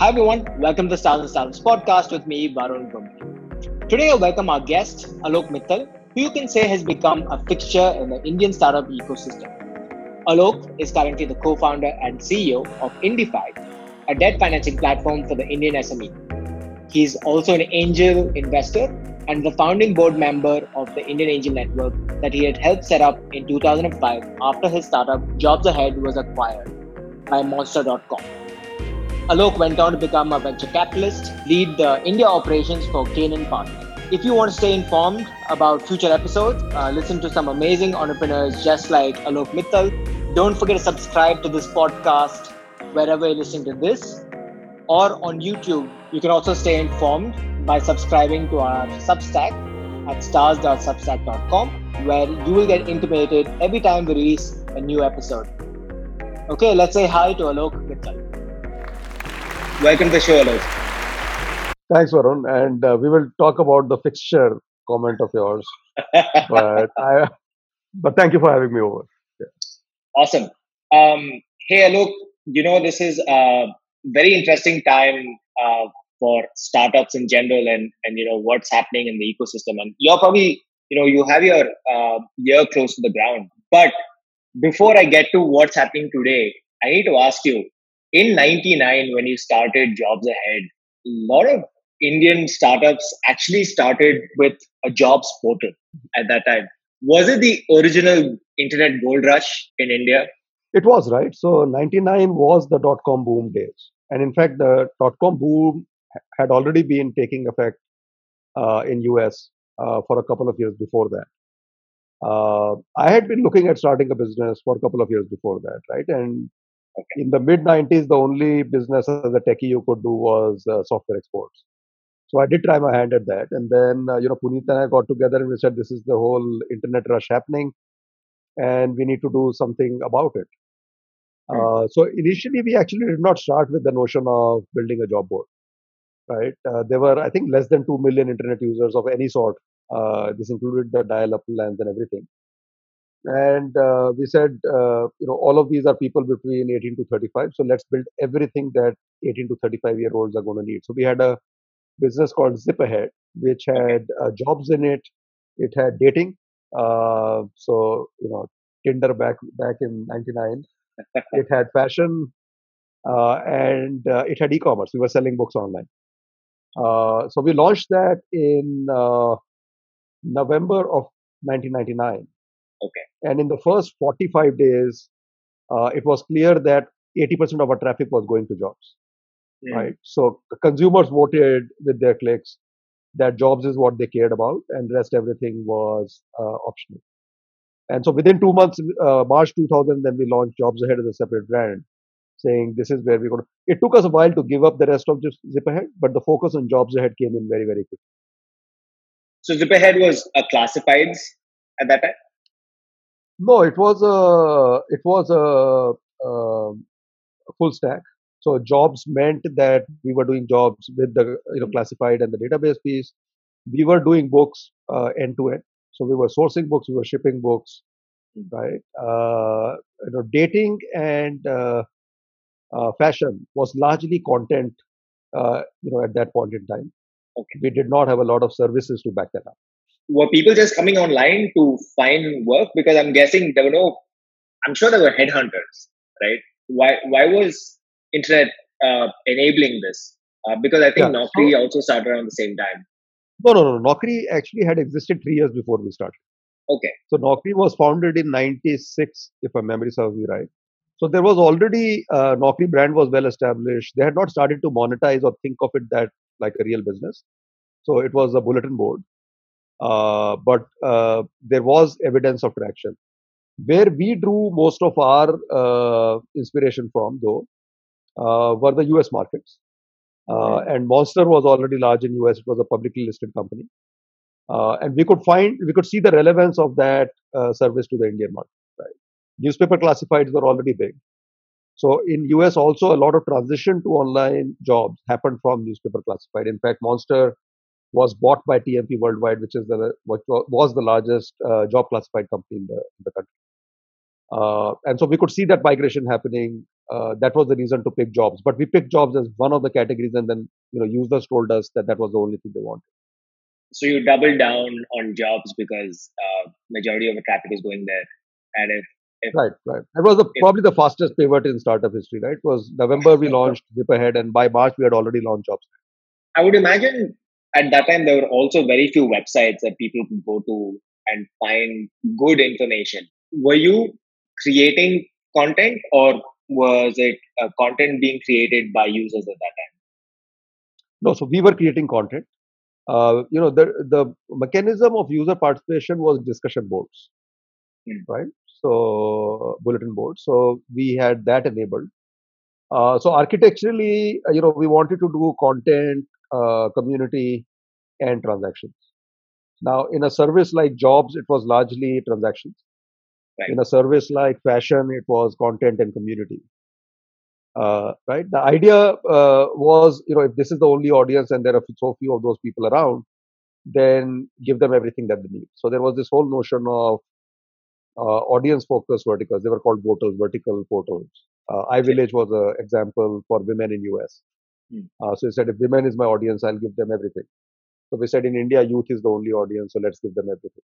Hi everyone, welcome to the Stars and Stars podcast with me, Varun Gumbi. Today I welcome our guest, Alok Mittal, who you can say has become a fixture in the Indian startup ecosystem. Alok is currently the co-founder and CEO of Indifi, a debt financing platform for the Indian SME. He is also an angel investor and the founding board member of the Indian Angel Network that he had helped set up in 2005 after his startup Jobs Ahead was acquired by Monster.com. Alok went on to become a venture capitalist, lead the India operations for Canaan Partners. If you want to stay informed about future episodes, uh, listen to some amazing entrepreneurs just like Alok Mittal. Don't forget to subscribe to this podcast wherever you're listening to this or on YouTube. You can also stay informed by subscribing to our Substack at stars.substack.com, where you will get intimated every time we release a new episode. Okay, let's say hi to Alok Mittal. Welcome to the show, Alok. Thanks, Varun. And uh, we will talk about the fixture comment of yours. but I, but thank you for having me over. Yeah. Awesome. Um, hey, Alok, you know, this is a very interesting time uh, for startups in general and, and, you know, what's happening in the ecosystem. And you're probably, you know, you have your uh, ear close to the ground. But before I get to what's happening today, I need to ask you, in 99, when you started Jobs Ahead, a lot of Indian startups actually started with a jobs portal at that time. Was it the original internet gold rush in India? It was, right? So 99 was the dot com boom days. And in fact, the dot com boom had already been taking effect uh, in US uh, for a couple of years before that. Uh, I had been looking at starting a business for a couple of years before that, right? And okay. in the mid 90s, the only business as a techie you could do was uh, software exports. So I did try my hand at that. And then, uh, you know, Puneet and I got together and we said, this is the whole internet rush happening and we need to do something about it. Mm. Uh, so initially, we actually did not start with the notion of building a job board, right? Uh, there were, I think, less than 2 million internet users of any sort. Uh, this included the dial-up plans and everything. And uh, we said, uh, you know, all of these are people between 18 to 35. So let's build everything that 18 to 35 year olds are going to need. So we had a business called Zip Ahead, which had uh, jobs in it. It had dating. Uh, so you know, Tinder back back in '99. it had fashion, uh, and uh, it had e-commerce. We were selling books online. Uh, so we launched that in uh, November of 1999. And in the first 45 days, it was clear that 80% of our traffic was going to jobs mm. right? So consumers voted with their clicks that jobs is what they cared about, and rest everything was uh, optional. And so within two months, uh, March 2000, then we launched Jobs Ahead as a separate brand, saying this is where we're going to. It took us a while to give up the rest of Zip Ahead, but the focus on Jobs Ahead came in very, very quickly. So Zip Ahead was a classifieds at that time. No, it was a it was a, a full stack. So jobs meant that we were doing jobs with the you know classified and the database piece. We were doing books uh, end to end. So we were sourcing books, we were shipping books, right? Uh, you know, dating and uh, uh fashion was largely content. Uh, you know, at that point in time, okay. we did not have a lot of services to back that up. Were people just coming online to find work? Because I'm guessing there were no. I'm sure there were headhunters, right? Why? Why was internet uh, enabling this? Uh, because I think yeah. Naukri so, also started around the same time. No, no, no. Naukri actually had existed three years before we started. Okay. So Naukri was founded in 96, if my memory serves me right. So there was already, uh, Naukri brand was well established. They had not started to monetize or think of it that like a real business. So it was a bulletin board. Uh, but uh, there was evidence of traction. Where we drew most of our uh, inspiration from, though, uh, were the US markets. Uh, and Monster was already large in US. It was a publicly listed company. Uh, and we could find, we could see the relevance of that service to the Indian market. Right? Newspaper classifieds were already big. So in US also a lot of transition to online jobs happened from newspaper classified. In fact, Monster was bought by TMP Worldwide, which is the what was the largest uh, job classified company in the in the country. Uh, and so we could see that migration happening. uh, that was the reason to pick jobs. But we picked jobs as one of the categories, and then you know users told us that that was the only thing they wanted. So you doubled down on jobs because uh, majority of the traffic is going there, and if, if right, right, it was the, if, probably the fastest pivot in startup history. Right, it was November we launched Zip Ahead, and by March we had already launched jobs. I would imagine at that time there were also very few websites that people could go to and find good information. Were you creating content or was it uh, content being created by users at that time? No, so we were creating content. Uh, you know, the the mechanism of user participation was discussion boards, hmm. right? So bulletin boards. So we had that enabled. Uh, so architecturally, uh, you know, we wanted to do content, uh, community, and transactions. Now, in a service like jobs, it was largely transactions. Right. In a service like fashion, it was content and community. Uh, right. The idea uh, was, you know, if this is the only audience and there are so few of those people around, then give them everything that they need. So there was this whole notion of uh, audience focused verticals. They were called vortals, vertical portals. Uh, iVillage was an example for women in US. Hmm. Uh, so he said, if women is my audience, I'll give them everything. So we said in India, youth is the only audience, so let's give them everything.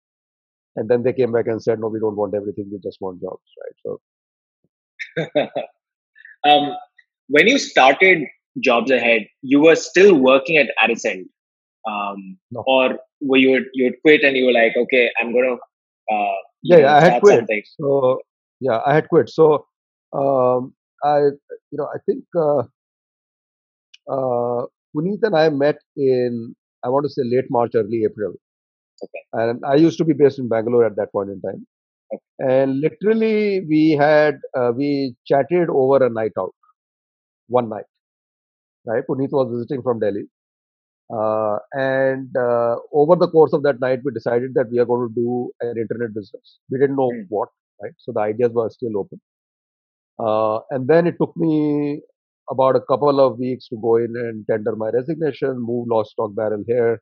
And then they came back and said, no, we don't want everything, we just want jobs, right? So, um, when you started Jobs Ahead, you were still working at Aricent, um, no. or were you you had quit and you were like, okay, I'm gonna uh, yeah, yeah I had quit. Something. So yeah, I had quit. So um, I you know I think uh, uh, Puneet and I met in I want to say late March, early April. Okay. And I used to be based in Bangalore at that point in time. Okay. And literally, we had uh, we chatted over a night out, one night. Right, Puneet was visiting from Delhi, uh, and uh, over the course of that night, we decided that we are going to do an internet business. We didn't know mm. what, right? So the ideas were still open. Uh, and then it took me about a couple of weeks to go in and tender my resignation, move Lost Stock Barrel here.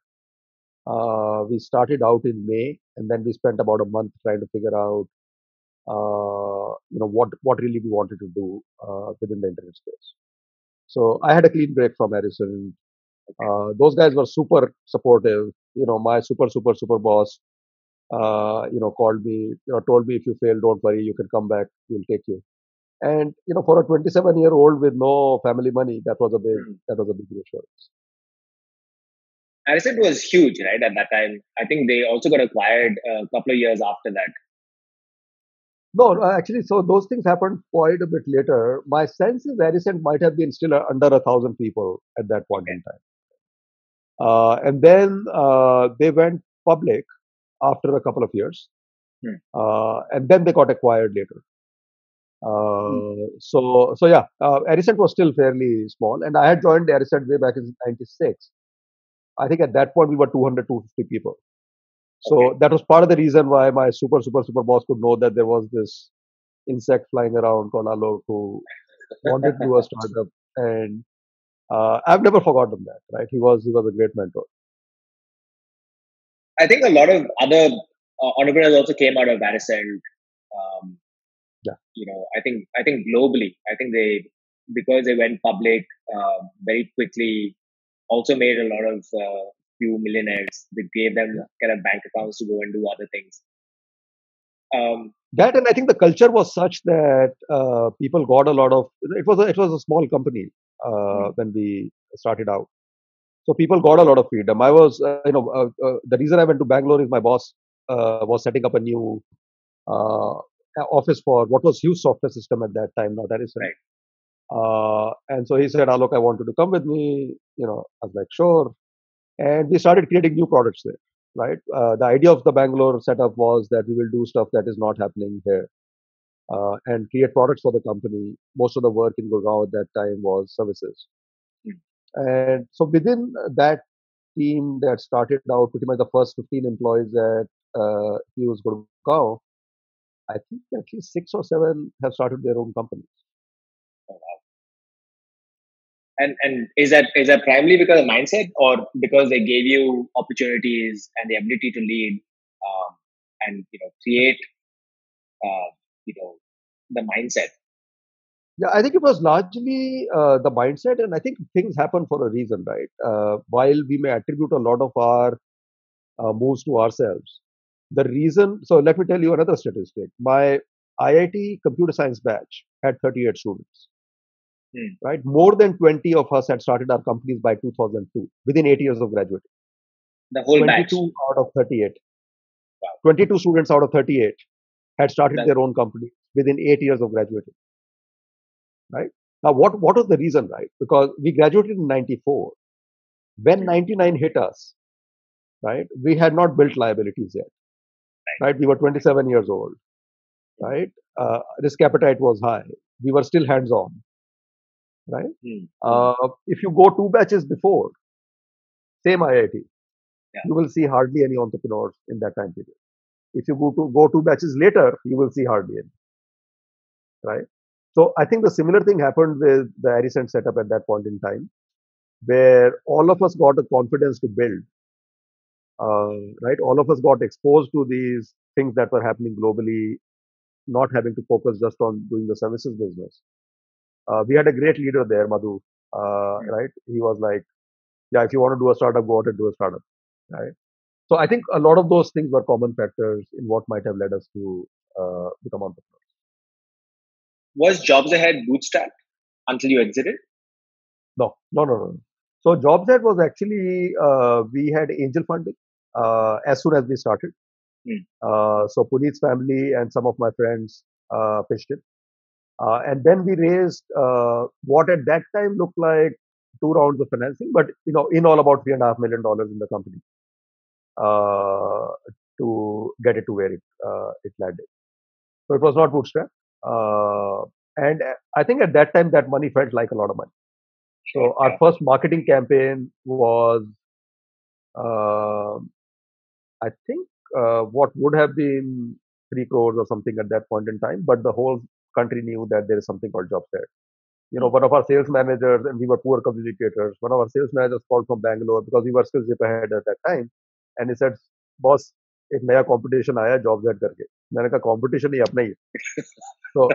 Uh, we started out in May, and then we spent about a month trying to figure out, uh, you know, what what really we wanted to do uh, within the internet space. So I had a clean break from Aricent. Uh, those guys were super supportive. You know, my super super super boss, uh, you know, called me, you know, told me if you fail, don't worry, you can come back, we'll take you. And you know, for a 27 year old with no family money, that was a big mm. that was a big reassurance. Aricent was huge, right? At that time, I think they also got acquired a couple of years after that. No, actually, so those things happened quite a bit later. My sense is Aricent might have been still under a thousand people at that point okay. in time. Uh, and then uh, they went public after a couple of years, hmm. uh, and then they got acquired later. Hmm. Uh, so so yeah, uh, Aricent was still fairly small, and I had joined Aricent way back in '96. I think at that point we were 200, 250 people. So okay. that was part of the reason why my super super super boss could know that there was this insect flying around called Alok who wanted to do a startup, and uh, I've never forgotten that. Right, he was he was a great mentor. I think a lot of other uh, entrepreneurs also came out of Aricent. Um, yeah. You know i think i think globally i think they because they went public uh, very quickly also made a lot of uh, few millionaires. They gave them kind of bank accounts to go and do other things. Um, that and i think the culture was such that uh, people got a lot of it was a, it was a small company mm-hmm. when we started out. So people got a lot of freedom. I was uh, you know uh, the reason i went to bangalore is my boss was setting up a new office for what was Hughes software system at that time, not Aricent. Right. Uh, and so he said, ah, look, I want you to come with me. You know, I was like, sure. And we started creating new products there, right? Uh, the idea of the Bangalore setup was that we will do stuff that is not happening here uh, and create products for the company. Most of the work in Gurgaon at that time was services. Mm. And so within that team that started out pretty much the first 15 employees at uh, Hughes Gurgaon, I think at least six or seven have started their own companies. Oh, wow. And and is that is that primarily because of mindset, or because they gave you opportunities and the ability to lead, um, and you know create, uh, you know, the mindset? Yeah, I think it was largely uh, the mindset, and I think things happen for a reason, right? Uh, while we may attribute a lot of our uh, moves to ourselves, the reason. So let me tell you another statistic. My IIT computer science batch had 38 students, Hmm. right? More than 20 of us had started our companies by 2002, within eight years of graduating. The whole batch. 22 out of 38. Wow. 22 students out of 38 had started That- their own company within eight years of graduating. Right? Now, what, what was the reason, right? Because we graduated in 94. When 99 hit us, right, we had not built liabilities yet. Right? We were 27 years old. Right? Uh, risk appetite was high. We were still hands on. Right? Hmm. Uh, if you go two batches before, same IIT, Yeah. you will see hardly any entrepreneurs in that time period. If you go to go two batches later, you will see hardly any. Right. So I think the similar thing happened with the Aricent setup at that point in time, where all of us got the confidence to build. Uh, right. All of us got exposed to these things that were happening globally, not having to focus just on doing the services business. Uh, we had a great leader there, Madhu. Uh, Hmm. right. He was like, yeah, if you want to do a startup, go out and do a startup. Right. So I think a lot of those things were common factors in what might have led us to uh, become entrepreneurs. Was Jobs Ahead bootstrapped until you exited? No, no, no, no. So Jobs Ahead was actually uh, we had angel funding uh, as soon as we started. Hmm. Uh, so Puneet's family and some of my friends uh, pitched in, uh, and then we raised uh, what at that time looked like two rounds of financing, but you know, in all about three and a half million dollars in the company uh, to get it to where it uh, it landed. So it was not bootstrap, uh, and I think at that time that money felt like a lot of money. So our first marketing campaign was, uh, I think, uh, what would have been three crores or something at that point in time, but the whole country knew that there is something called job fair. You know, one of our sales managers, and we were poor communicators. One of our sales managers called from Bangalore because we were still zip ahead at that time, and he said, "Boss, एक नया competition आया job Z करके मैंने कहा competition ही अपना ही so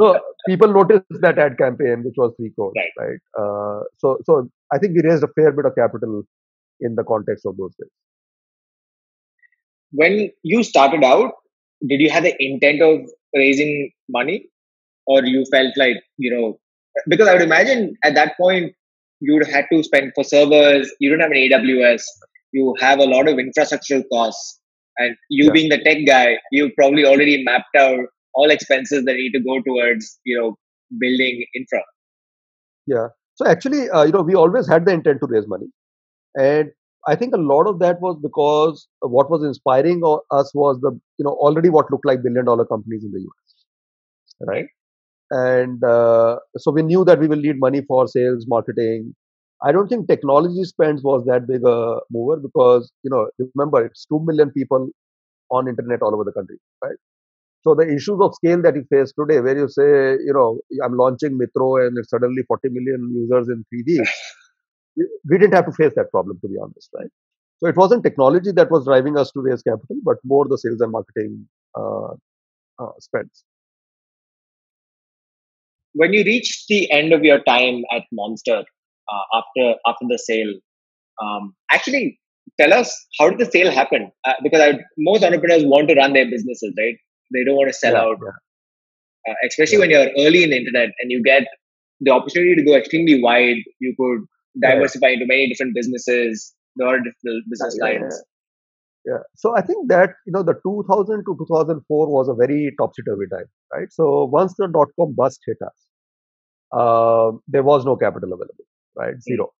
so people noticed that ad campaign which was three crores Right. right uh, so so i think we raised a fair bit of capital in the context of those days when you started out, did you have the intent of raising money, or you felt like you know? Because I would imagine at that point you would have to spend for servers. You don't have an AWS. You have a lot of infrastructural costs, and you Yeah. being the tech guy, you probably already mapped out all expenses that need to go towards you know building infra. yeah so actually uh, you know we always had the intent to raise money and i think a lot of that was because what was inspiring us was the you know already what looked like billion dollar companies in the us right? And uh, so we knew that we will need money for sales marketing. I don't think technology spends was that big a mover because you know remember it's 2 million people on internet all over the country right? So the issues of scale that you face today where you say you know i'm launching mitro and it's suddenly 40 million users in three weeks we didn't have to face that problem to be honest right so it wasn't technology that was driving us to raise capital but more the sales and marketing uh, uh, spends when you reached the end of your time at Monster uh, after after the sale, um, actually tell us how did the sale happen? Uh, because I, most entrepreneurs want to run their businesses, right? They don't want to sell yeah, out, yeah. uh, especially Yeah. when you're early in the internet and you get the opportunity to go extremely wide. You could. Diversify into many different businesses, there are different business lines. Yeah. So I think that you know the 2000 to 2004 was a very topsy-turvy time, right? So once the dot com bust hit us, uh, there was no capital available, right? Zero.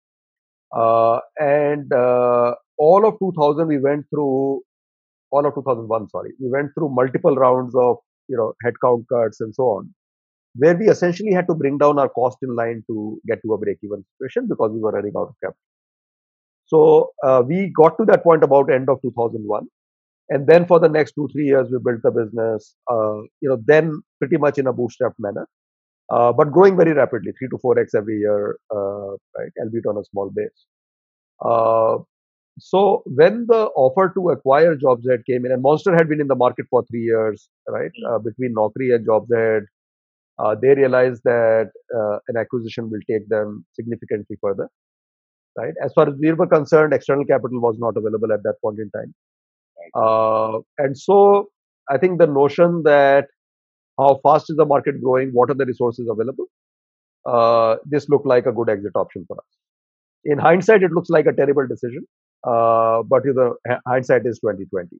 Uh, and uh, all of 2000 we went through, all of 2001, sorry, we went through multiple rounds of you know headcount cuts and so on, where we essentially had to bring down our cost in line to get to a break-even situation because we were running out of capital. So uh, we got to that point about end of 2001, and then for the next two three years we built the business. Uh, you know, then pretty much in a bootstrap manner, uh, but growing very rapidly, three to four x every year, uh, right? Albeit on a small base. Uh, so when the offer to acquire JobsAhead came in, and Monster had been in the market for three years, right? Uh, between Naukri and JobsAhead, uh, they realized that uh, an acquisition will take them significantly further. Right. As far as we were concerned, external capital was not available at that point in time, uh, and so I think the notion that how fast is the market growing, what are the resources available, uh, this looked like a good exit option for us. In hindsight, it looks like a terrible decision, uh, but know, hindsight is 2020.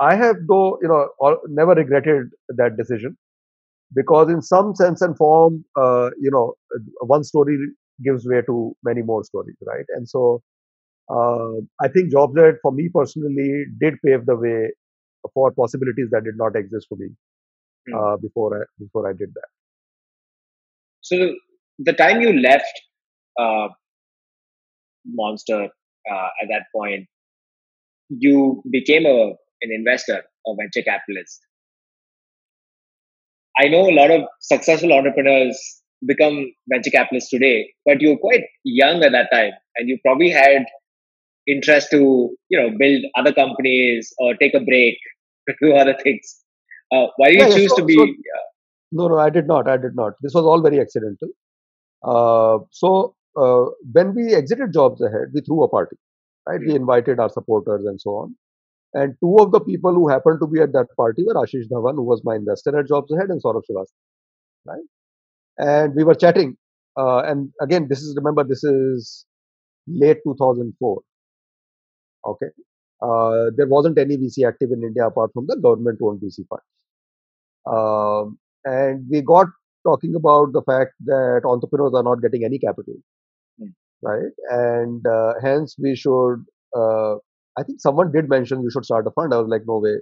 I have, though, you know, never regretted that decision because, in some sense and form, uh, you know, one story gives way to many more stories, right? And so, uh, I think JobsAhead, for me personally, did pave the way for possibilities that did not exist for me uh, before I before I did that. So, the time you left uh, Monster uh, at that point, you became a an investor or venture capitalist. I know a lot of successful entrepreneurs become venture capitalists today, but you were quite young at that time and you probably had interest to, you know, build other companies or take a break, do other things. Uh, why do you yeah, choose so, to be? So, no, no, I did not. I did not. This was all very accidental. Uh, so uh, when we exited Jobs Ahead, we threw a party, right? We invited our supporters and so on. And two of the people who happened to be at that party were Ashish Dhawan, who was my investor at JobsAhead, and Saurabh Srivastava, right? And we were chatting. Uh, and again, this is, remember, this is late 2004. Okay. Uh, there wasn't any VC active in India apart from the government owned VC funds. Um, and we got talking about the fact that entrepreneurs are not getting any capital, mm. right? And uh, hence we should uh, I think someone did mention you should start a fund. I was like, no way.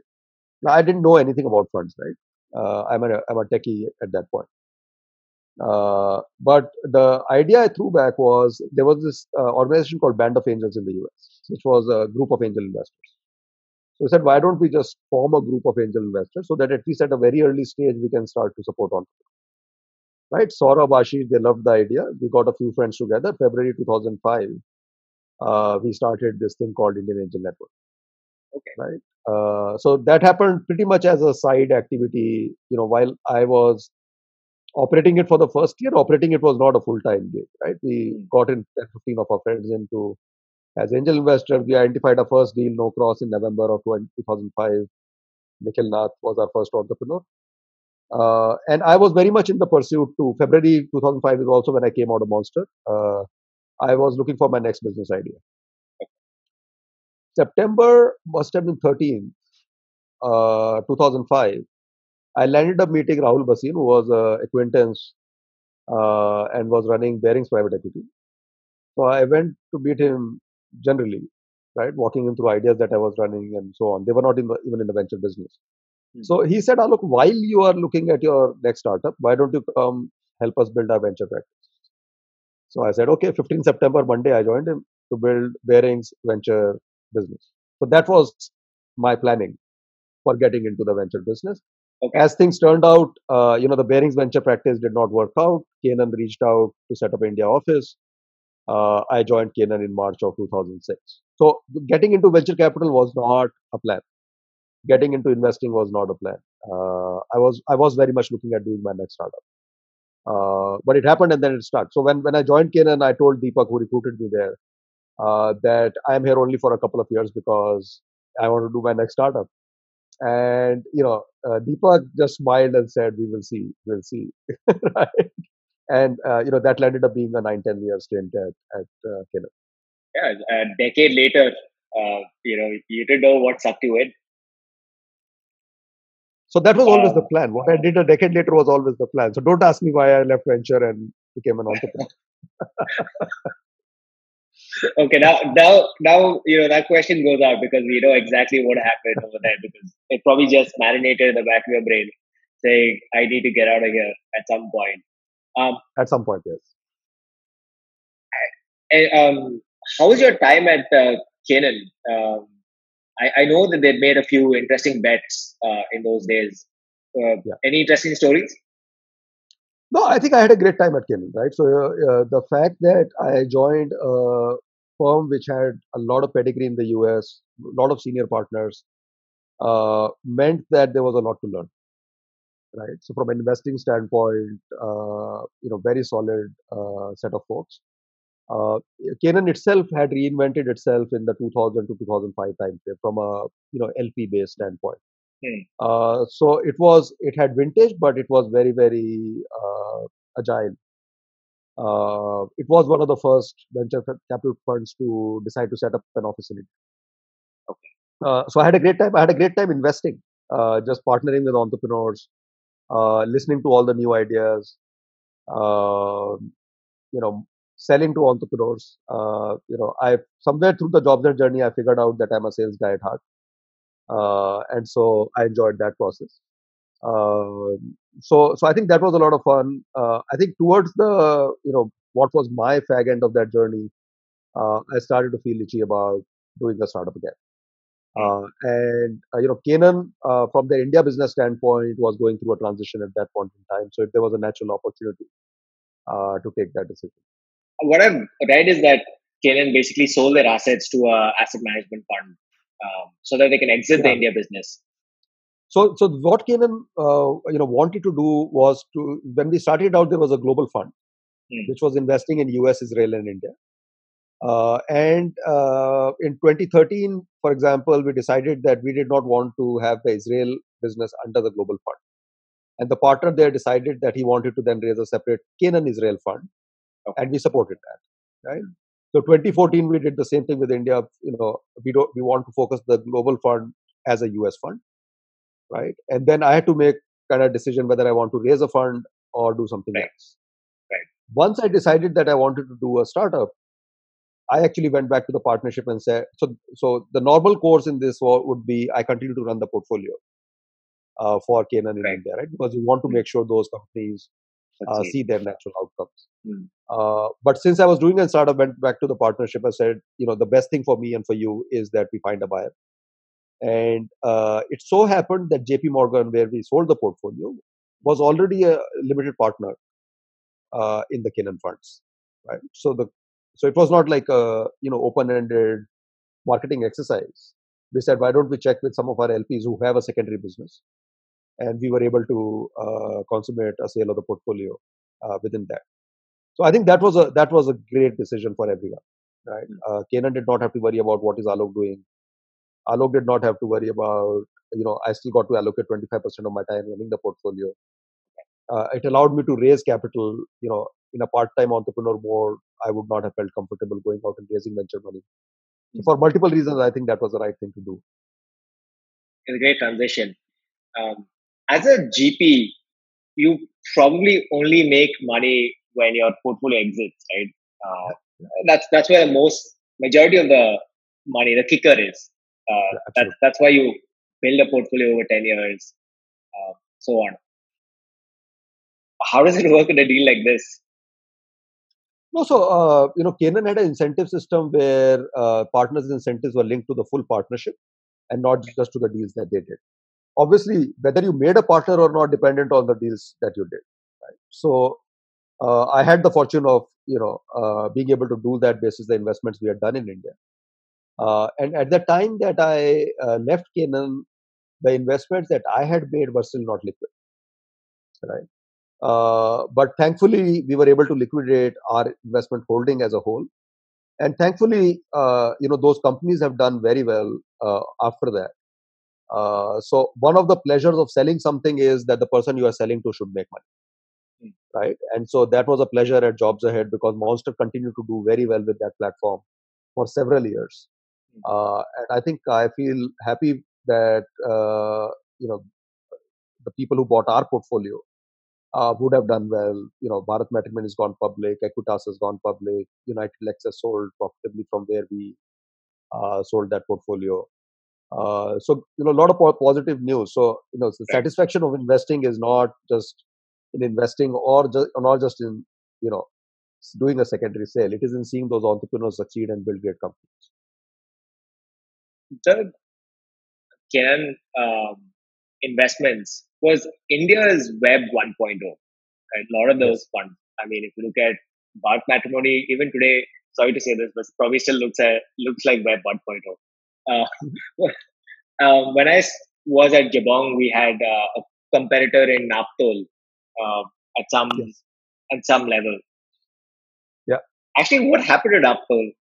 I didn't know anything about funds, right? Uh, I'm, a, I'm a techie at that point. Uh, but the idea I threw back was there was this uh, organization called Band of Angels in the US, which was a group of angel investors. So we said, why don't we just form a group of angel investors so that at least at a very early stage we can start to support entrepreneurs. Right? Saurabh, Ashish, they loved the idea. We got a few friends together. February 2005, uh, we started this thing called Indian Angel Network. Okay. Right. Uh, so that happened pretty much as a side activity. You know, while I was operating it for the first year, operating it was not a full time gig. Right. We mm. got in 10, 15 of our friends into as angel investors. We identified our first deal, No Cross, in November of 2005. Nikhil Nath was our first entrepreneur. Uh, and I was very much in the pursuit to February 2005 is also when I came out of Monster. Uh, I was looking for my next business idea. September must have been 13, uh, 2005. I landed up meeting Rahul Bhasin, who was an acquaintance uh, and was running Barings Private Equity. So I went to meet him generally, right, walking him through ideas that I was running and so on. They were not in the, even in the venture business. Mm-hmm. So he said, oh, look, while you are looking at your next startup, why don't you come help us build our venture practice? So I said, okay, 15 September, Monday, I joined him to build Barings venture business. So that was my planning for getting into the venture business. Okay. As things turned out, uh, you know, the Barings venture practice did not work out. Canaan reached out to set up India office. Uh, I joined Canaan in March of 2006. So getting into venture capital was not a plan. Getting into investing was not a plan. Uh, I was I was very much looking at doing my next startup. Uh, but it happened and then it stuck. So when, when I joined Canaan, I told Deepak, who recruited me there, uh, that I'm here only for a couple of years because I want to do my next startup. And, you know, uh, Deepak just smiled and said, we will see, we'll see. right? And, uh, you know, that landed up being a 9, 10 year stint at, at uh, Canaan. Yeah, a decade later, uh, you know, you didn't know what sucked you in. So that was always the plan. What I did a decade later was always the plan. So don't ask me why I left venture and became an entrepreneur. okay, now now now you know that question goes out because we know exactly what happened over there because it probably just marinated in the back of your brain, saying I need to get out of here at some point. Um, at some point, yes. And, um, how was your time at uh, Canaan? Um, I, I know that they made a few interesting bets uh, in those days. Uh, yeah. Any interesting stories? No, I think I had a great time at Canaan, right? So uh, uh, the fact that I joined a firm which had a lot of pedigree in the US, a lot of senior partners, uh, meant that there was a lot to learn, right? So from an investing standpoint, uh, you know, very solid uh, set of folks. Uh, Canaan itself had reinvented itself in the 2000 to 2005 timeframe from a you know LP based standpoint. Hmm. Uh, so it was it had vintage, but it was very very uh, agile. Uh, it was one of the first venture capital funds to decide to set up an office in India. Okay. Uh, so I had a great time. I had a great time investing, uh, just partnering with entrepreneurs, uh, listening to all the new ideas, um, you know, selling to entrepreneurs. Uh, you know, I somewhere through the jobs journey, I figured out that I'm a sales guy at heart, uh, and so I enjoyed that process. Um, so, so I think that was a lot of fun. Uh, I think towards the you know what was my fag end of that journey, uh, I started to feel itchy about doing a startup again. Uh, and uh, you know, Canaan, uh, from the India business standpoint, was going through a transition at that point in time. So, if there was a natural opportunity uh, to take that decision. What I've read is that Canaan basically sold their assets to a asset management fund um, so that they can exit the India business. So, so what Canaan, uh, you know, wanted to do was to when we started out, there was a global fund Hmm. which was investing in US, Israel, and India. Uh, and uh, in 2013, for example, we decided that we did not want to have the Israel business under the global fund. And the partner there decided that he wanted to then raise a separate Canaan Israel fund, Okay. and we supported that. Right. So 2014, we did the same thing with India. You know, we don't we want to focus the global fund as a US fund, right? And then I had to make kind of decision whether I want to raise a fund or do something Right. else. Right. Once I decided that I wanted to do a startup, I actually went back to the partnership and said, so so the normal course in this would be I continue to run the portfolio uh, for Canaan in Right. India, right? Because you want to Hmm. make sure those companies uh, see their natural outcomes. Hmm. Uh, but since I was doing a startup, went back to the partnership. I said, you know, the best thing for me and for you is that we find a buyer. And uh, it so happened that JP Morgan, where we sold the portfolio, was already a limited partner uh, in the Canaan funds, right? So the so it was not like a you know open-ended marketing exercise. We said, why don't we check with some of our LPs who have a secondary business, and we were able to uh, consummate a sale of the portfolio uh, within that. So I think that was a that was a great decision for everyone, right? Uh, Canaan did not have to worry about what is Alok doing. Alok did not have to worry about you know I still got to allocate 25% of my time running the portfolio. Uh, it allowed me to raise capital. You know, in a part-time entrepreneur mode, I would not have felt comfortable going out and raising venture money. So for multiple reasons, I think that was the right thing to do. It's a great transition. Um, as a GP, you probably only make money when your portfolio exits, right? Uh, that's that's where the most majority of the money, the kicker is. Uh, that's that's why you build a portfolio over ten years, uh, so on. How does it work in a deal like this? No, so uh, you know, Canaan had an incentive system where uh, partners' incentives were linked to the full partnership and not just to the deals that they did. Obviously, whether you made a partner or not dependent on the deals that you did. Right? So, uh, I had the fortune of you know uh, being able to do that basis the investments we had done in India. Uh, and at the time that I uh, left Canaan, the investments that I had made were still not liquid. Right. Uh, but thankfully, we were able to liquidate our investment holding as a whole, and thankfully, uh, you know, those companies have done very well after that. Uh, so one of the pleasures of selling something is that the person you are selling to should make money, right? And so that was a pleasure at Jobs Ahead because Monster continued to do very well with that platform for several years, uh, and I think I feel happy that uh, you know the people who bought our portfolio uh, would have done well. You know, Bharat Matrimony has gone public, Equitas has gone public, United Lex has sold profitably from where we uh, sold that portfolio. Uh, so you know, a lot of positive news. So you know, the satisfaction of investing is not just in investing or just not just in you know doing a secondary sale. It is in seeing those entrepreneurs succeed and build great companies. The Canaan um, investments was India's Web 1.0. Right? A lot of those funds. I mean, if you look at Bharat Matrimony, even today, sorry to say this, but probably still looks at looks like Web 1.0. Uh, um, when I was at Jabong, we had uh, a competitor in Naaptol uh, at some Yes. at some level. Yeah. Actually, what happened at Naaptol?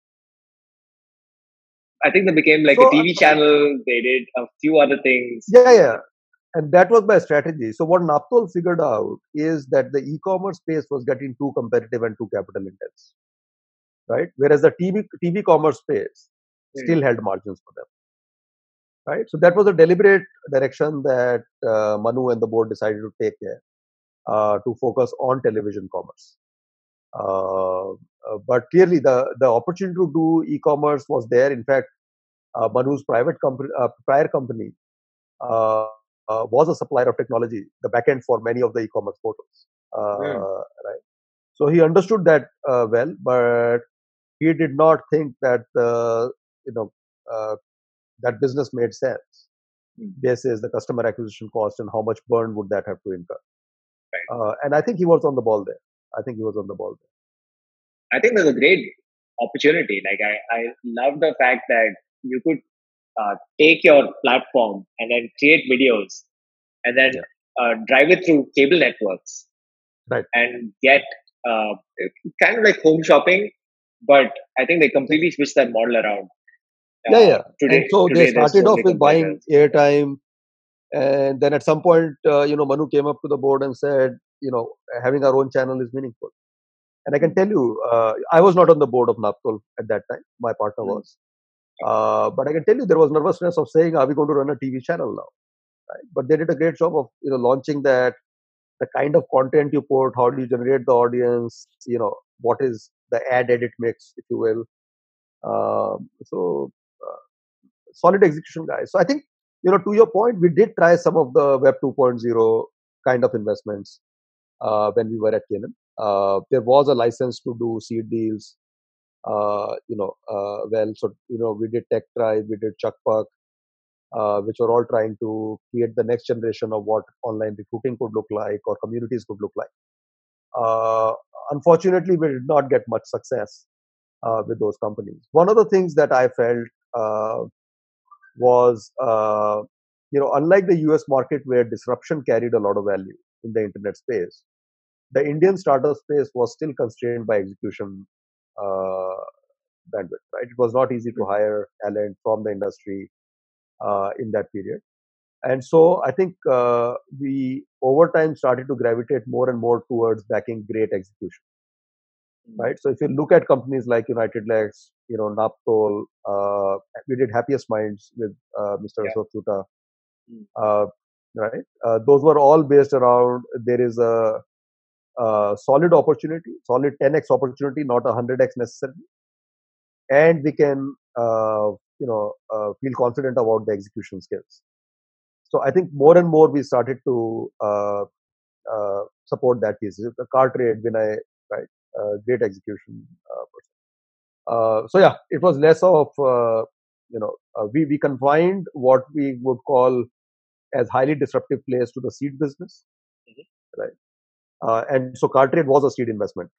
I think they became like So, a TV channel. They did a few other things. Yeah, yeah. And that was my strategy. So what Naaptol figured out is that the e-commerce space was getting too competitive and too capital intense, right? Whereas the TV TV commerce space. Still held margins for them, right? So that was a deliberate direction that uh, Manu and the board decided to take there uh, to focus on television commerce. Uh, uh, but clearly, the the opportunity to do e-commerce was there. In fact, uh, Manu's private company, uh, prior company, was a supplier of technology, the backend for many of the e-commerce portals. Uh, Hmm. Right. So he understood that uh, well, but he did not think that uh, you know uh, that business made sense. Hmm. Basis the customer acquisition cost and how much burn would that have to incur. Right. Uh, and I think he was on the ball there. I think he was on the ball there. I think there's a great opportunity. Like I, I love the fact that you could uh, take your platform and then create videos and then Yeah. uh, drive it through cable networks Right. and get uh, kind of like home shopping. But I think they completely switched that model around. Yeah, Uh, yeah. Today, and so today they started off with buying airtime and then at some point uh, you know manu came up to the board and said you know having our own channel is meaningful. And i can tell you uh, i was not on the board of Naaptol at that time. My partner Mm. was. Uh, but i can tell you there was nervousness of saying are we going to run a tv channel now? Right? But they did a great job of you know launching that. The kind of content you put how do you generate the audience you know what is the ad edit mix if you will. Um, so solid execution guys. So i think you know to your point we did try some of the web 2.0 kind of investments uh, when we were at Canaan. Uh, there was a license to do seed deals uh, you know uh, well so you know we did tech drive we did chuck puck uh, which were all trying to create the next generation of what online recruiting could look like or communities could look like. Uh, unfortunately we did not get much success with those companies. One of the things that i felt was uh, you know unlike the us market where disruption carried a lot of value in the internet space the indian startup space was still constrained by execution uh, bandwidth right? It was not easy to hire talent from the industry uh, in that period. And so i think uh, we over time started to gravitate more and more towards backing great execution right? So if you look at companies like United Lex, you know, Naaptol, uh, we did Happiest Minds with uh, Mr. Yeah. Ashok Soota, Mm. uh, right? Uh, those were all based around there is a, a solid opportunity, solid 10x opportunity, not a 100x necessarily, and we can, uh, you know, uh, feel confident about the execution skills. So I think more and more we started to uh, uh, support that piece. The car trade, when I right? Uh, great execution uh, person. Uh, so yeah, it was less of uh, you know uh, we we confined what we would call as highly disruptive plays to the seed business, Mhm. right? Uh, and so car trade was a seed investment,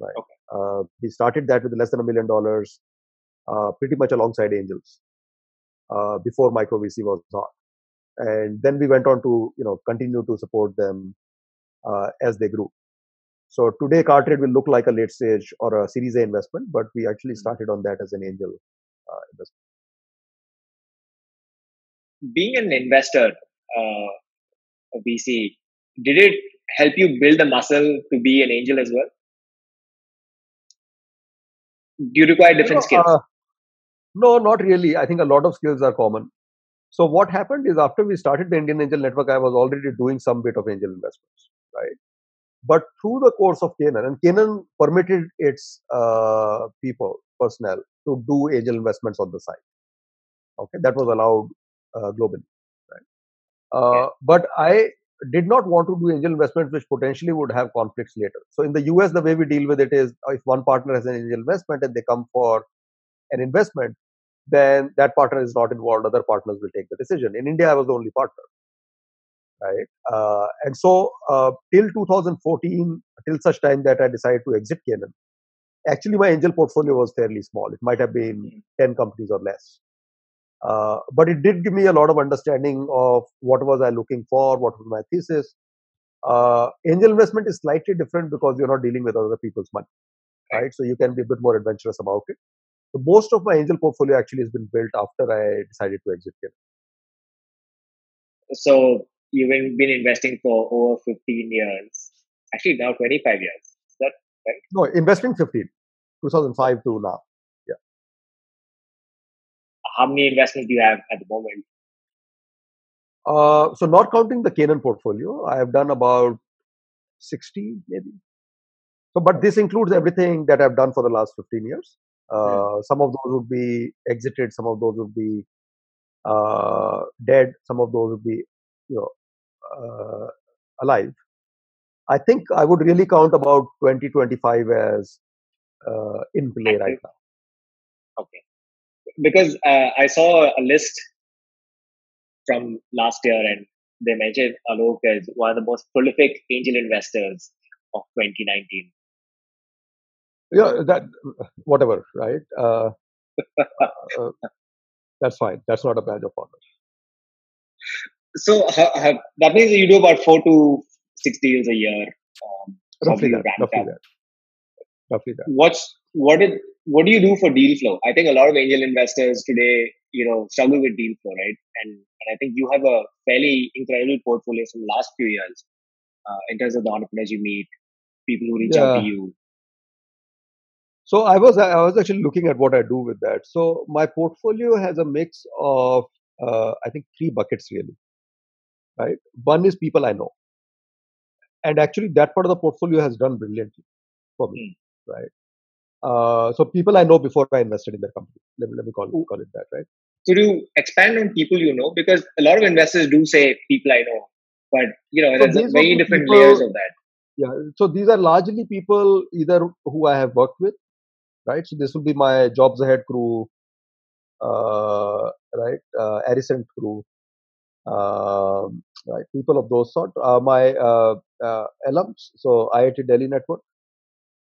right? Okay. Uh, we started that with less than a million dollars, uh, pretty much alongside angels uh, before micro VC was hot, and then we went on to you know continue to support them uh, as they grew. So today, Cartrade will look like a late stage or a Series A investment, but we actually started on that as an angel uh, investment. Being an investor, uh, a VC, did it help you build the muscle to be an angel as well? Do you require different You know, skills? uh, no, not really. I think a lot of skills are common. So what happened is after we started the Indian Angel Network, I was already doing some bit of angel investments, right? But through the course of Canaan, and Canaan permitted its uh, people, personnel, to do angel investments on the side. Okay, that was allowed uh, globally, right? Uh, But I did not want to do angel investments which potentially would have conflicts later. So in the US, the way we deal with it is if one partner has an angel investment and they come for an investment, then that partner is not involved. Other partners will take the decision. In India, I was the only partner, right? Uh, and so uh, till 2014, till such time that I decided to exit Canaan, actually my angel portfolio was fairly small. It might have been 10 companies or less. Uh, but it did give me a lot of understanding of what was I looking for, what was my thesis. Uh, angel investment is slightly different because you're not dealing with other people's money, right? So you can be a bit more adventurous about it. So most of my angel portfolio actually has been built after I decided to exit Canaan. So you've been investing for over 15 years, actually now 25 years. Is that right? No, investing 15, 2005 to now. Yeah. How many investments do you have at the moment? Uh, so not counting the Canaan portfolio, I have done about 60 maybe. So, but this includes everything that I've done for the last 15 years. Uh, Some of those would be exited, some of those would be uh, dead, some of those would be, you know, uh, alive. I think I would really count about 2025 as uh, in play right now. Okay. Because uh, I saw a list from last year and they mentioned Alok as one of the most prolific angel investors of 2019. Yeah, that whatever, right? Uh, uh, that's fine. That's not a badge of honor. So that means you do about four to six deals a year. Um, roughly that. Roughly that. Roughly that. What's what did what do you do for deal flow? I think a lot of angel investors today, you know, struggle with deal flow, right? And and I think you have a fairly incredible portfolio from the last few years uh, in terms of the entrepreneurs you meet, people who reach yeah. out to you. So I was I was actually looking at what I do with that. So my portfolio has a mix of uh, I think three buckets really. Right. One is people I know, and actually that part of the portfolio has done brilliantly for me. Mm. Right. Uh, so people I know before I invested in their company. Let me, let me call, it, call it that, right? Could you expand on people you know? Because a lot of investors do say people I know, but you know, so there's very different people, layers of that. Yeah. So these are largely people either who I have worked with, right? So this will be my JobsAhead crew, uh, right? Uh, crew, right? People of those sort. Uh, my uh, uh, alums, so IIT Delhi network.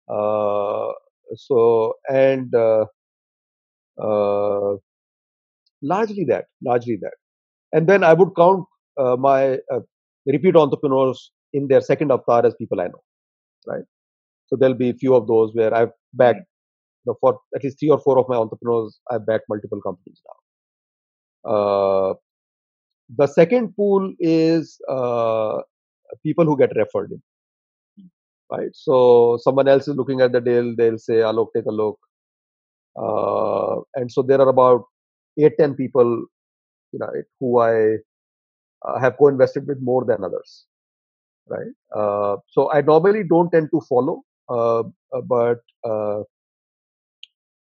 Uh, so and uh, uh, largely that, largely that, and then I would count uh, my uh, repeat entrepreneurs in their second avatar as people I know, right? So there'll be a few of those where I've backed, you know, for at least three or four of my entrepreneurs, I've backed multiple companies now. Uh, the second pool is uh, people who get referred in right? So someone else is looking at the deal, they'll say, Alok, take a look. Uh, and so there are about eight, 10 people, you know, who I uh, have co-invested with more than others, right? Uh, so I normally don't tend to follow, uh, uh, but uh,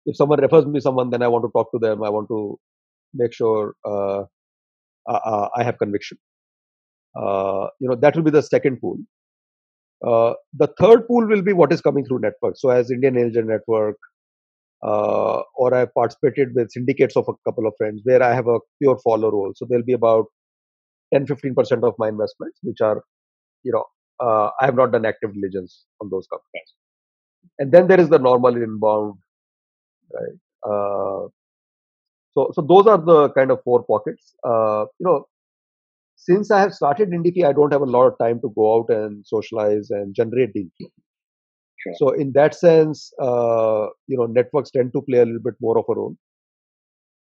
if someone refers me someone, then I want to talk to them. I want to make sure I have conviction. you know, that will be the second pool. Uh, the third pool will be what is coming through network. So as Indian Angel Network, uh, or I participated with syndicates of a couple of friends where I have a pure follow role. So there'll be about 10 15% of my investments, which are, you know, uh, I have not done active diligence on those companies. And then there is the normal inbound, right? Uh, so, so those are the kind of four pockets. Uh, you know, since I have started Indifi, I don't have a lot of time to go out and socialize and generate deal Sure. So in that sense, uh, you know, networks tend to play a little bit more of a role.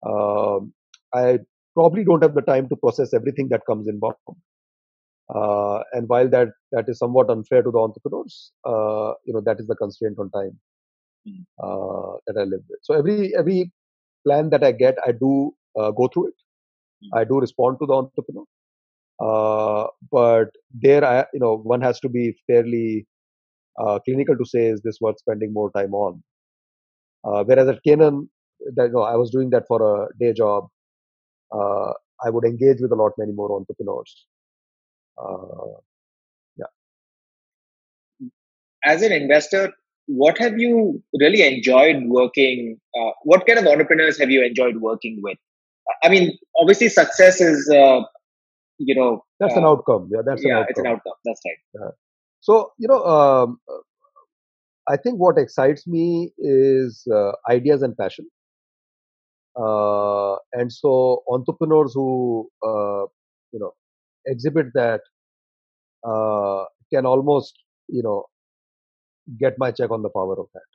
Um, I probably don't have the time to process everything that comes in Uh, and while that that is somewhat unfair to the entrepreneurs, uh, you know, that is the constraint on time mm. that I live with. So every every plan that I get, I do uh, go through it. Mm. I do respond to the entrepreneur. Uh, but there, I, you know, one has to be fairly uh, clinical to say, is this worth spending more time on? Uh, whereas at Canaan, that, you know, I was doing that for a day job. Uh, I would engage with a lot many more entrepreneurs. Uh, yeah. As an investor, what have you really enjoyed working? Uh, what kind of entrepreneurs have you enjoyed working with? I mean, obviously, success is you know that's uh, an outcome yeah that's yeah an it's an outcome that's right yeah. so you know um, i think what excites me is uh, ideas and passion uh, and so entrepreneurs who uh, you know exhibit that uh, can almost you know get my check on the power of that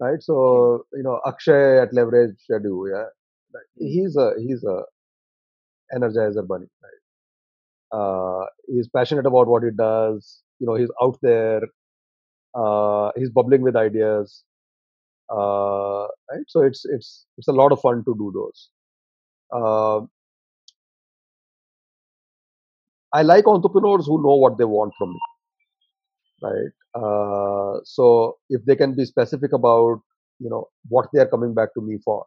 right? So you know akshay at Leverage Edu yeah. He's a he's a energizer bunny right? Uh, he's passionate about what he does. You know he's out there. Uh, he's bubbling with ideas. Uh, right? So it's it's it's a lot of fun to do those. Uh, i like entrepreneurs who know what they want from me right uh, so if they can be specific about you know what they are coming back to me for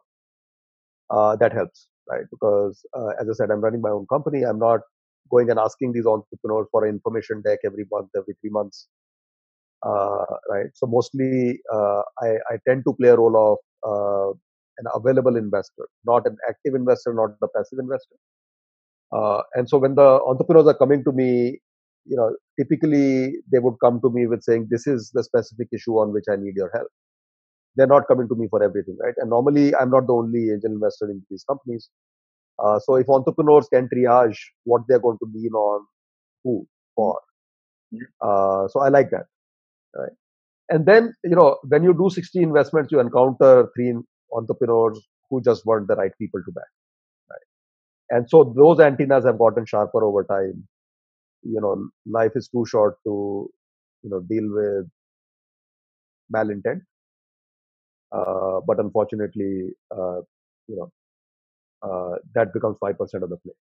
uh, that helps right because uh, as i said i'm running my own company i'm not going and asking these entrepreneurs for an information deck every month every three months uh, right? So mostly uh, I, I, tend to play a role of uh, an available investor, not an active investor, not the passive investor. and so when the entrepreneurs are coming to me, you know, typically they would come to me with saying, "This is the specific issue on which I need your help." They're not coming to me for everything, right? And normally, I'm not the only angel investor in these companies. Uh, so if entrepreneurs can triage what they're going to lean on who for, uh, so I like that right? And then, you know, when you do 60 investments, you encounter three entrepreneurs who just weren't the right people to back, right? And so those antennas have gotten sharper over time. You know, life is too short to, you know, deal with malintent. Uh, but unfortunately, uh, you know, uh, that becomes 5% of the play.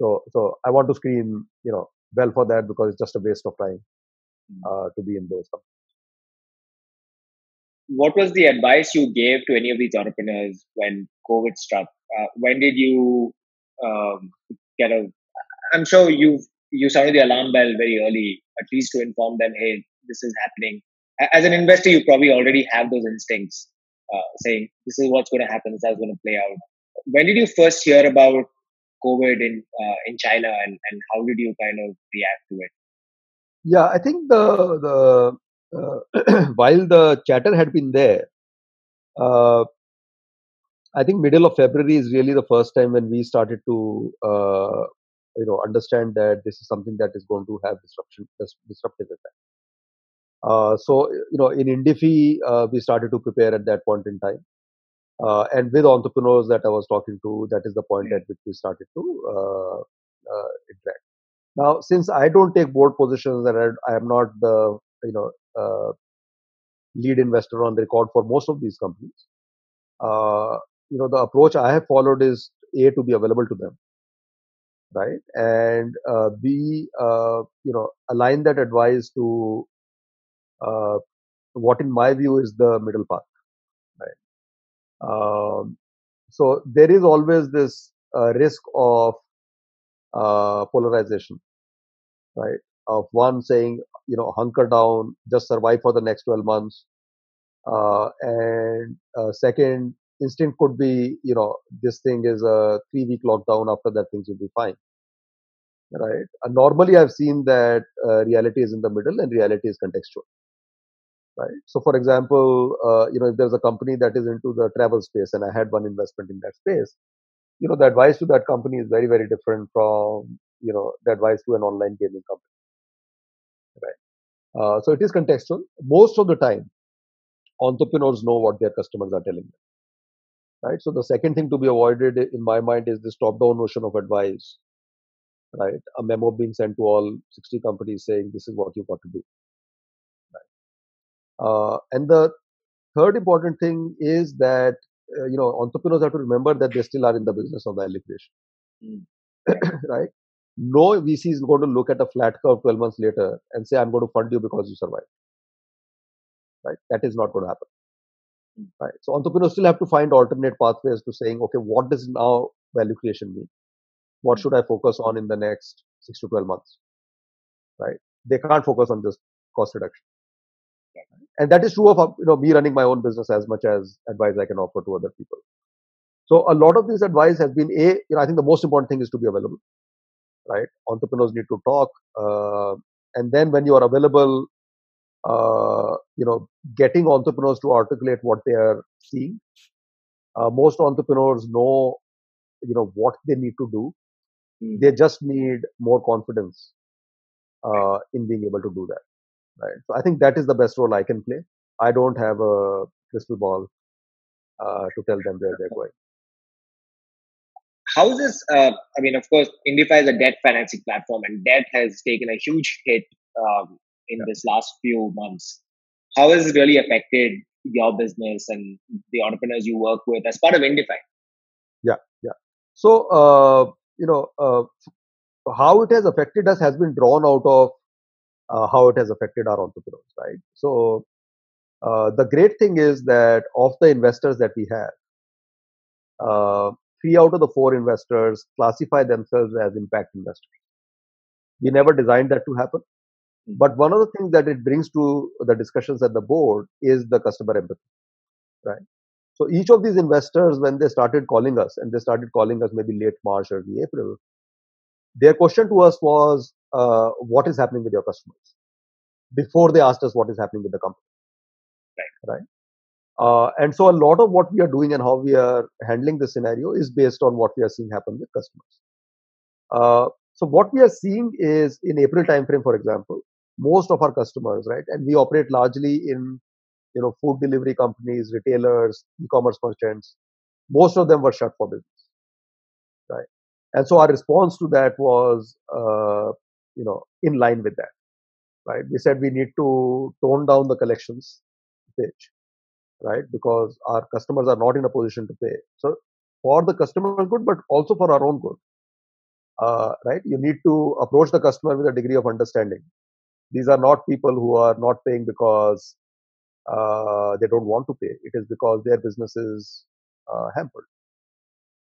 So, so I want to screen, you know, well for that because it's just a waste of time uh, to be in those companies. What was the advice you gave to any of these entrepreneurs when COVID struck? Uh, when did you um, get a? I'm sure you you sounded the alarm bell very early, at least to inform them, hey, this is happening. As an investor, you probably already have those instincts, uh, saying this is what's going to happen, this is going to play out. When did you first hear about COVID in uh, in China, and, and how did you kind of react to it? Yeah, I think the the uh, while the chatter had been there, uh, I think middle of February is really the first time when we started to uh, you know understand that this is something that is going to have disruption disruptive effect. Uh, so you know in Indifi uh, we started to prepare at that point in time, uh, and with entrepreneurs that I was talking to, that is the point at which we started to interact. Now, since I don't take board positions and I, I am not the you know uh, lead investor on the record for most of these companies, uh, you know the approach I have followed is a to be available to them, right, and uh, b uh, you know align that advice to uh, what in my view is the middle path, right. Um, so there is always this uh, risk of polarization, right? Of one saying, you know, hunker down, just survive for the next 12 months. Uh, and uh, second, instinct could be, you know, this thing is a three week lockdown. After that, things will be fine. Right. And normally, I've seen that uh, reality is in the middle and reality is contextual. Right. So, for example, uh, you know, if there's a company that is into the travel space and I had one investment in that space, you know, the advice to that company is very, very different from, you know, the advice to an online gaming company. Right. Uh, so it is contextual. Most of the time, entrepreneurs know what their customers are telling them. Right. So the second thing to be avoided in my mind is this top-down notion of advice. Right. A memo being sent to all 60 companies saying this is what you've got to do. Right. Uh, and the third important thing is that uh, you know entrepreneurs have to remember that they still are in the business of value creation. Mm. right no VC is going to look at a flat curve 12 months later and say, I'm going to fund you because you survived. Right? That is not going to happen. Right. So entrepreneurs still have to find alternate pathways to saying, okay, what does now value creation mean? What should I focus on in the next six to 12 months? Right. They can't focus on just cost reduction. And that is true of you know me running my own business as much as advice I can offer to other people. So a lot of this advice has been a, you know, I think the most important thing is to be available right? Entrepreneurs need to talk, uh, and then when you are available, uh, you know, getting entrepreneurs to articulate what they are seeing, Uh, most entrepreneurs know, you know, what they need to do. Mm. They just need more confidence uh, in being able to do that. Right. So I think that is the best role I can play. I don't have a crystal ball uh, to tell them where they're going. How is this? Uh, I mean, of course, Indifi is a debt financing platform, and debt has taken a huge hit um, in Yeah. this last few months. How has it really affected your business and the entrepreneurs you work with as part of Indifi? Yeah, yeah. So, uh, you know, uh, how it has affected us has been drawn out of uh, how it has affected our entrepreneurs, right? So, uh, the great thing is that of the investors that we have, uh, three out of the four investors classify themselves as impact investors. We never designed that to happen. Mm. But one of the things that it brings to the discussions at the board is the customer empathy, right? So each of these investors, when they started calling us, and they started calling us maybe late March, early April, their question to us was, uh, "What is happening with your customers?" Before they asked us what is happening with the company, right? Uh, and so a lot of what we are doing and how we are handling the scenario is based on what we are seeing happen with customers. Uh, so what we are seeing is in April timeframe, for example, most of our customers, right, and we operate largely in you know food delivery companies, retailers, e-commerce merchants. Most of them were shut for business, right? And so our response to that was, uh, you know, in line with that, right? We said we need to tone down the collections page, right? Because our customers are not in a position to pay. So for the customer good, but also for our own good, uh, right? You need to approach the customer with a degree of understanding. These are not people who are not paying because uh, they don't want to pay. It is because their business is uh, hampered,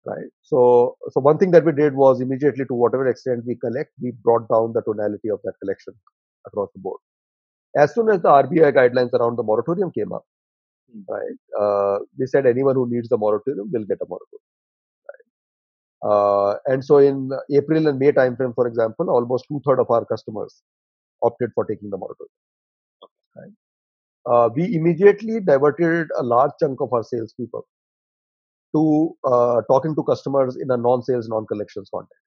right? So, so one thing that we did was immediately, to whatever extent we collect, we brought down the tonality of that collection across the board. As soon as the RBI guidelines around the moratorium came up, Hmm. right, uh, we said anyone who needs the moratorium will get a moratorium. Right? Uh, and so in April and May timeframe, for example, almost two thirds of our customers opted for taking the moratorium. Right? Uh, we immediately diverted a large chunk of our salespeople to uh, talking to customers in a non-sales, non-collections context.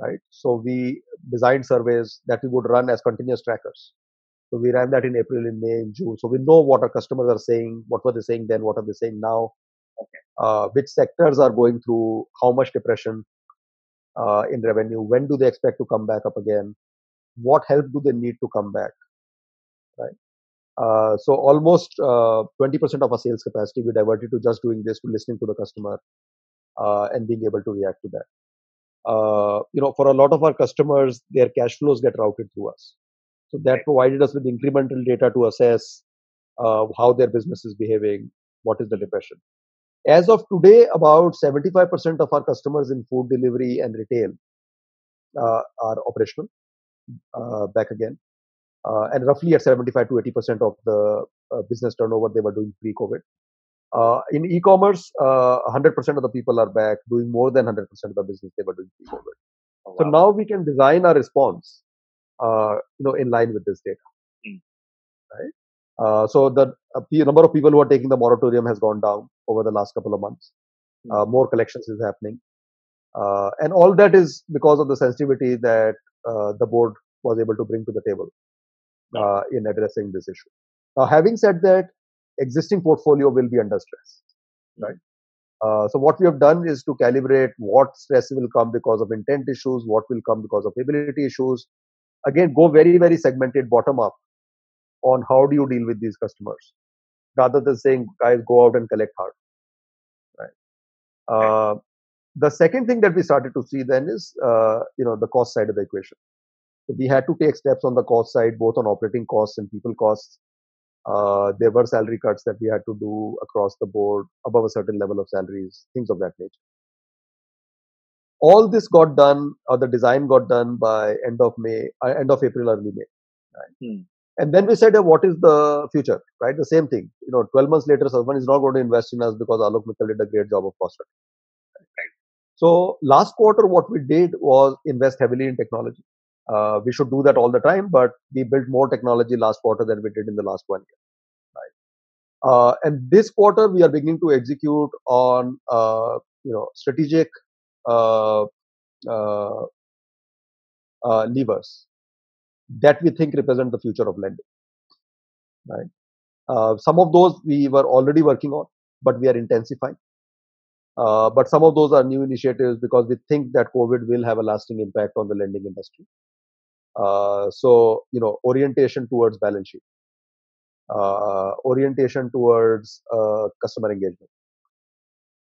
Right. So we designed surveys that we would run as continuous trackers. So we ran that in April, in May, in June. So we know what our customers are saying, what were they saying then, what are they saying now, uh, which sectors are going through how much depression uh, in revenue, when do they expect to come back up again, what help do they need to come back, right? Uh, so almost uh, 20% of our sales capacity we diverted to just doing this, to listening to the customer uh, and being able to react to that. Uh, you know, for a lot of our customers, their cash flows get routed through us. So that provided us with incremental data to assess uh, how their business is behaving, what is the depression. As of today, about 75% of our customers in food delivery and retail uh, are operational back again. Uh, and roughly at 75 to 80% of the uh, business turnover they were doing pre-COVID. Uh, in e-commerce, 100% of the people are back doing more than 100% of the business they were doing pre-COVID. Oh, So now we can design our response, uh, you know, in line with this data. Mm. Right. Uh, so the uh, number of people who are taking the moratorium has gone down over the last couple of months. Uh, more collections is happening, uh, and all that is because of the sensitivity that uh, the board was able to bring to the table uh, in addressing this issue. Now, having said that, existing portfolio will be under stress, right? Uh, so what we have done is to calibrate what stress will come because of intent issues, what will come because of ability issues. Again, go very very segmented bottom up on how do you deal with these customers, rather than saying guys go out and collect hard, right? The second thing that we started to see then is uh, you know the cost side of the equation. So we had to take steps on the cost side, both on operating costs and people costs. Uh, there were salary cuts that we had to do across the board above a certain level of salaries, things of that nature. All this got done, or the design got done by end of May, uh, end of April, early May. Right? Hmm. And then we said, uh, what is the future? Right, the same thing. You know, 12 months later, someone is not going to invest in us because Alok Mittal did a great job of cost cutting. So last quarter, what we did was invest heavily in technology. Uh, we should do that all the time, but we built more technology last quarter than we did in the last one year. Right. Uh, and this quarter, we are beginning to execute on uh, you know strategic uh, uh, uh, levers that we think represent the future of lending. Right. Some of those we were already working on, but we are intensifying. Uh, but some of those are new initiatives because we think that COVID will have a lasting impact on the lending industry. Uh, so, you know, orientation towards balance sheet, uh, orientation towards uh, customer engagement,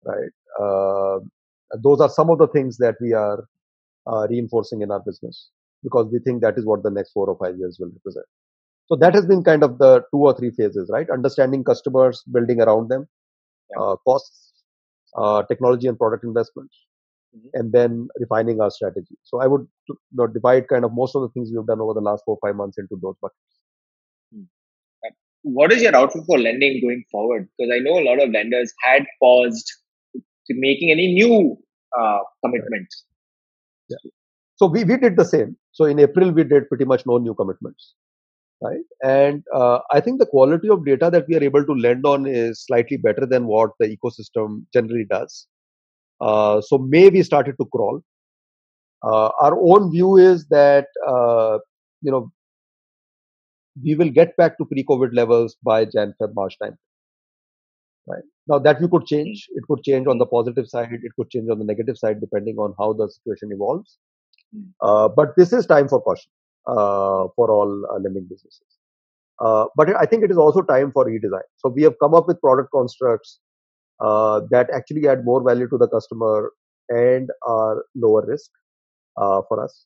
right? Uh, those are some of the things that we are uh, reinforcing in our business because we think that is what the next four or five years will represent. So that has been kind of the two or three phases, right? Understanding customers, building around them, yeah. costs, uh, technology and product investments, mm-hmm. and then refining our strategy. So I would you know, divide kind of most of the things we've done over the last four five months into those buckets. Hmm. What is your outlook for lending going forward? Because I know a lot of lenders had paused to making any new uh, commitments. Yeah. So we, we did the same. So in April we did pretty much no new commitments right? And uh, I think the quality of data that we are able to lend on is slightly better than what the ecosystem generally does. Uh, so May we started to crawl. Uh, our own view is that uh, you know we will get back to pre-COVID levels by Jan, Feb, March time. Right now, that we could change. It could change on the positive side. It could change on the negative side, depending on how the situation evolves. Hmm. Uh, but this is time for caution. Uh, for all uh, lending businesses. Uh, but I think it is also time for redesign. So we have come up with product constructs that actually add more value to the customer and are lower risk for us.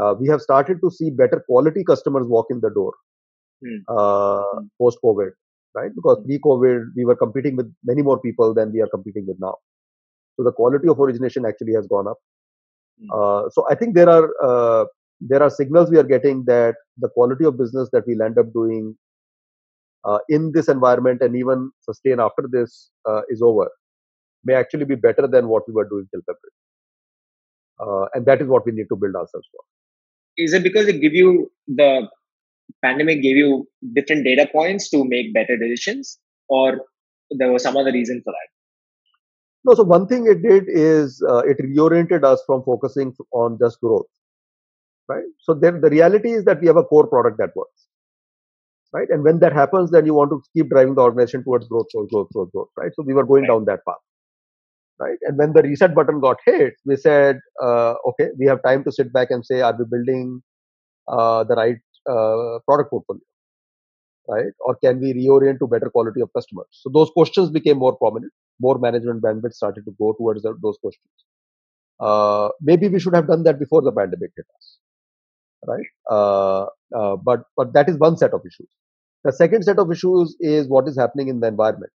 Uh, we have started to see better quality customers walk in the door mm. uh, mm. post COVID, right? Because mm. pre COVID, we were competing with many more people than we are competing with now. So the quality of origination actually has gone up. Uh, so I think there are there are signals we are getting that the quality of business that we'll end up doing uh, in this environment and even sustain after this uh, is over may actually be better than what we were doing till February. Uh, and that is what we need to build ourselves for. Is it because it give you the pandemic gave you different data points to make better decisions, or there was some other reason for that? No, so one thing it did is uh, it reoriented us from focusing on just growth right? So then the reality is that we have a core product that works, right? And when that happens, then you want to keep driving the organization towards growth, growth, growth, growth, growth, right? So we were going right. down that path, right? And when the reset button got hit, we said, uh, okay, we have time to sit back and say, are we building uh, the right uh, product portfolio? Right? Or can we reorient to better quality of customers? So those questions became more prominent. More management bandwidth started to go towards those questions. Uh, maybe we should have done that before the pandemic hit us right? Uh, uh, but but that is one set of issues. The second set of issues is what is happening in the environment,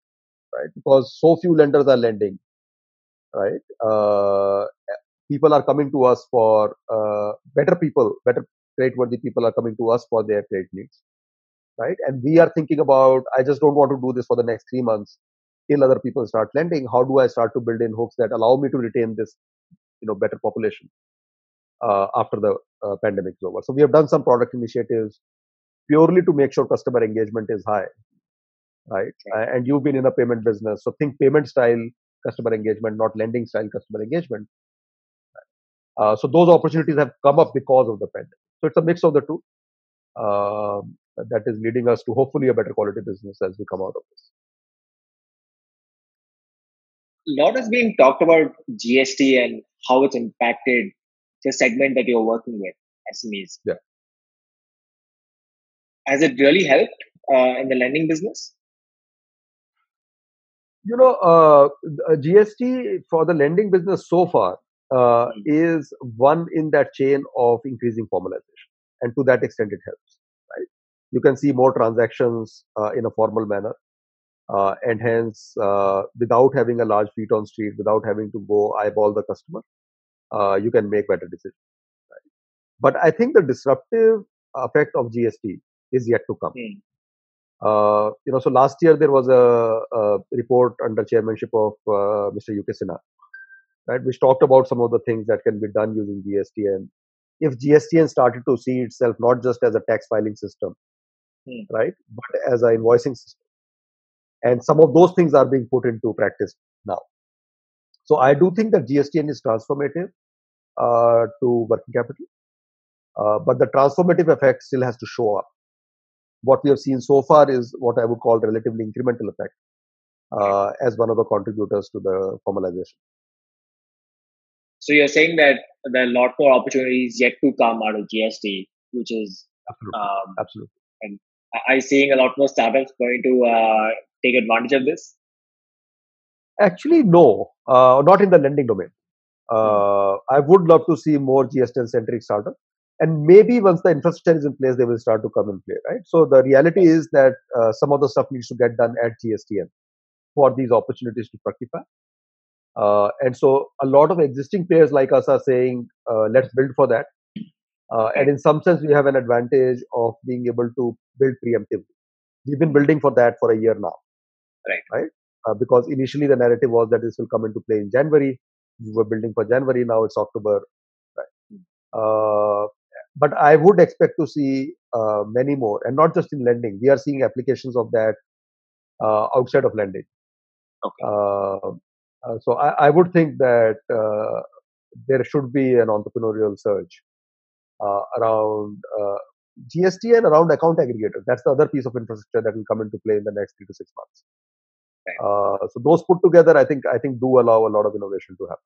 right? Because so few lenders are lending, right? Uh, people are coming to us for uh, better people, better credit-worthy people are coming to us for their credit needs, right? And we are thinking about, I just don't want to do this for the next three months till other people start lending. How do I start to build in hooks that allow me to retain this, you know, better population? Uh, after the uh, pandemic is over. So we have done some product initiatives purely to make sure customer engagement is high, right? Uh, and you've been in a payment business, so think payment style customer engagement, not lending style customer engagement. Uh, so those opportunities have come up because of the pandemic. So it's a mix of the two um, that is leading us to hopefully a better quality business as we come out of this. A lot has been talked about GST and how it's impacted the segment that you're working with, SMEs. Yeah. Has it really helped uh, in the lending business? You know, uh, GST for the lending business so far uh, mm-hmm. is one in that chain of increasing formalization, and to that extent, it helps. Right? You can see more transactions uh, in a formal manner. Uh, and hence, uh, without having a large feet on street, without having to go eyeball the customer, uh, you can make better decisions. Right? But I think the disruptive effect of GST is yet to come. Mm. Uh, you know, so last year there was a, a report under chairmanship of uh, Mr. UK Sinha, right, which talked about some of the things that can be done using GST. And if GSTN started to see itself not just as a tax filing system, mm. right, but as an invoicing system, and some of those things are being put into practice now. So I do think that GSTN is transformative uh, to working capital, uh, but the transformative effect still has to show up. What we have seen so far is what I would call relatively incremental effect uh, as one of the contributors to the formalization. So you're saying that there are a lot more opportunities yet to come out of GST, which is absolutely, um, absolutely. And are you seeing a lot more startups going to uh, take advantage of this? Actually, no, uh, not in the lending domain. Uh, I would love to see more GSTN centric startups. And maybe once the infrastructure is in place, they will start to come in play, right? So the reality is that uh, some of the stuff needs to get done at GSTN for these opportunities to fructify. Uh, and so a lot of existing players like us are saying, uh, let's build for that. Uh, and in some sense, we have an advantage of being able to build preemptively. We've been building for that for a year now. Right. Right. Uh, because initially the narrative was that this will come into play in January. We were building for January. Now it's October. Right. Uh, but I would expect to see uh, many more, and not just in lending. We are seeing applications of that uh, outside of lending. Okay. Uh, uh, so I, I, would think that there should be an entrepreneurial surge around GST and around account aggregator. That's the other piece of infrastructure that will come into play in the next three to six months. Uh, so those put together, I think, I think do allow a lot of innovation to happen.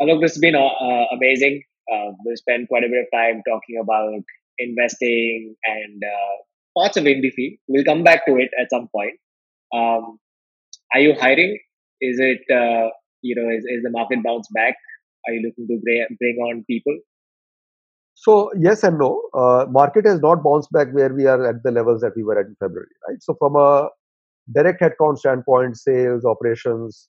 Alok, this has been uh, amazing. Uh, we spent quite a bit of time talking about investing and uh, parts of Indifi. We'll come back to it at some point. Um, are you hiring? Is it uh, you know is, is the market bounce back? Are you looking to bring, bring on people? So yes and no. Uh, market has not bounced back where we are at the levels that we were at in February, right? So from a direct headcount standpoint, sales, operations,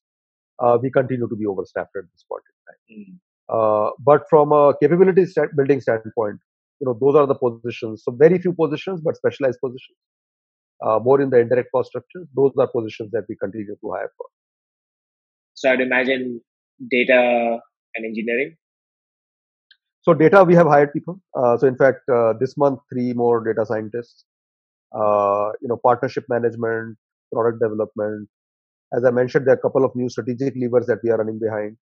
uh, we continue to be overstaffed at this point in time. Mm. Uh, but from a capability building standpoint, you know, those are the positions. So very few positions, but specialized positions. Uh, more in the indirect cost structure. Those are positions that we continue to hire for. So I'd imagine data and engineering. So data, we have hired people. Uh, so in fact, uh, this month, three more data scientists. Uh, you know, partnership management, product development. As I mentioned, there are a couple of new strategic levers that we are running behind.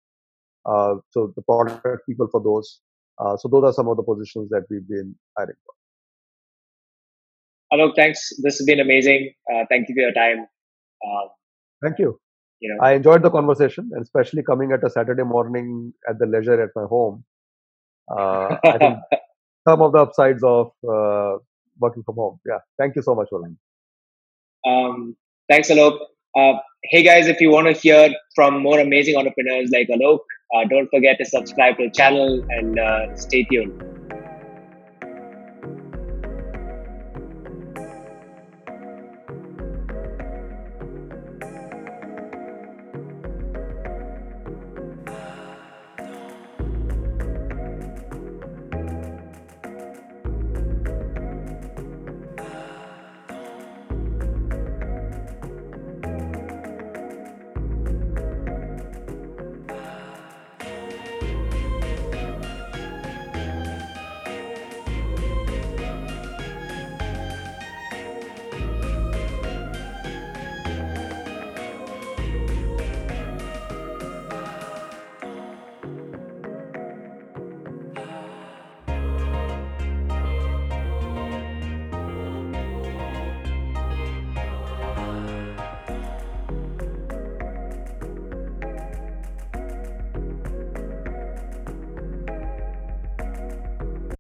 Uh, so the product people for those. Uh, so those are some of the positions that we've been hiring for. Alok, thanks. This has been amazing. Uh, thank you for your time. Um, thank you. You know, I enjoyed the conversation, and especially coming at a Saturday morning at the leisure at my home. Uh, I think some of the upsides of uh, working from home. Yeah. Thank you so much, Roland. Um, thanks, Alok. Uh, hey guys, if you want to hear from more amazing entrepreneurs like Alok, uh, don't forget to subscribe to the channel and uh, stay tuned.